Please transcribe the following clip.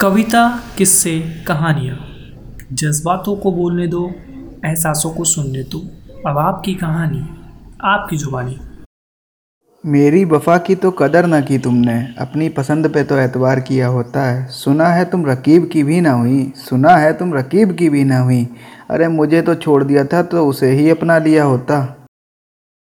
कविता किस्से कहानियाँ। जज्बातों को बोलने दो, एहसासों को सुनने दो। अब आपकी कहानी, आपकी जुबानी। मेरी वफा की तो कदर ना की तुमने, अपनी पसंद पे तो एतबार किया होता है। सुना है तुम रकीब की भी ना हुई, सुना है तुम रकीब की भी ना हुई। अरे मुझे तो छोड़ दिया था तो उसे ही अपना लिया होता।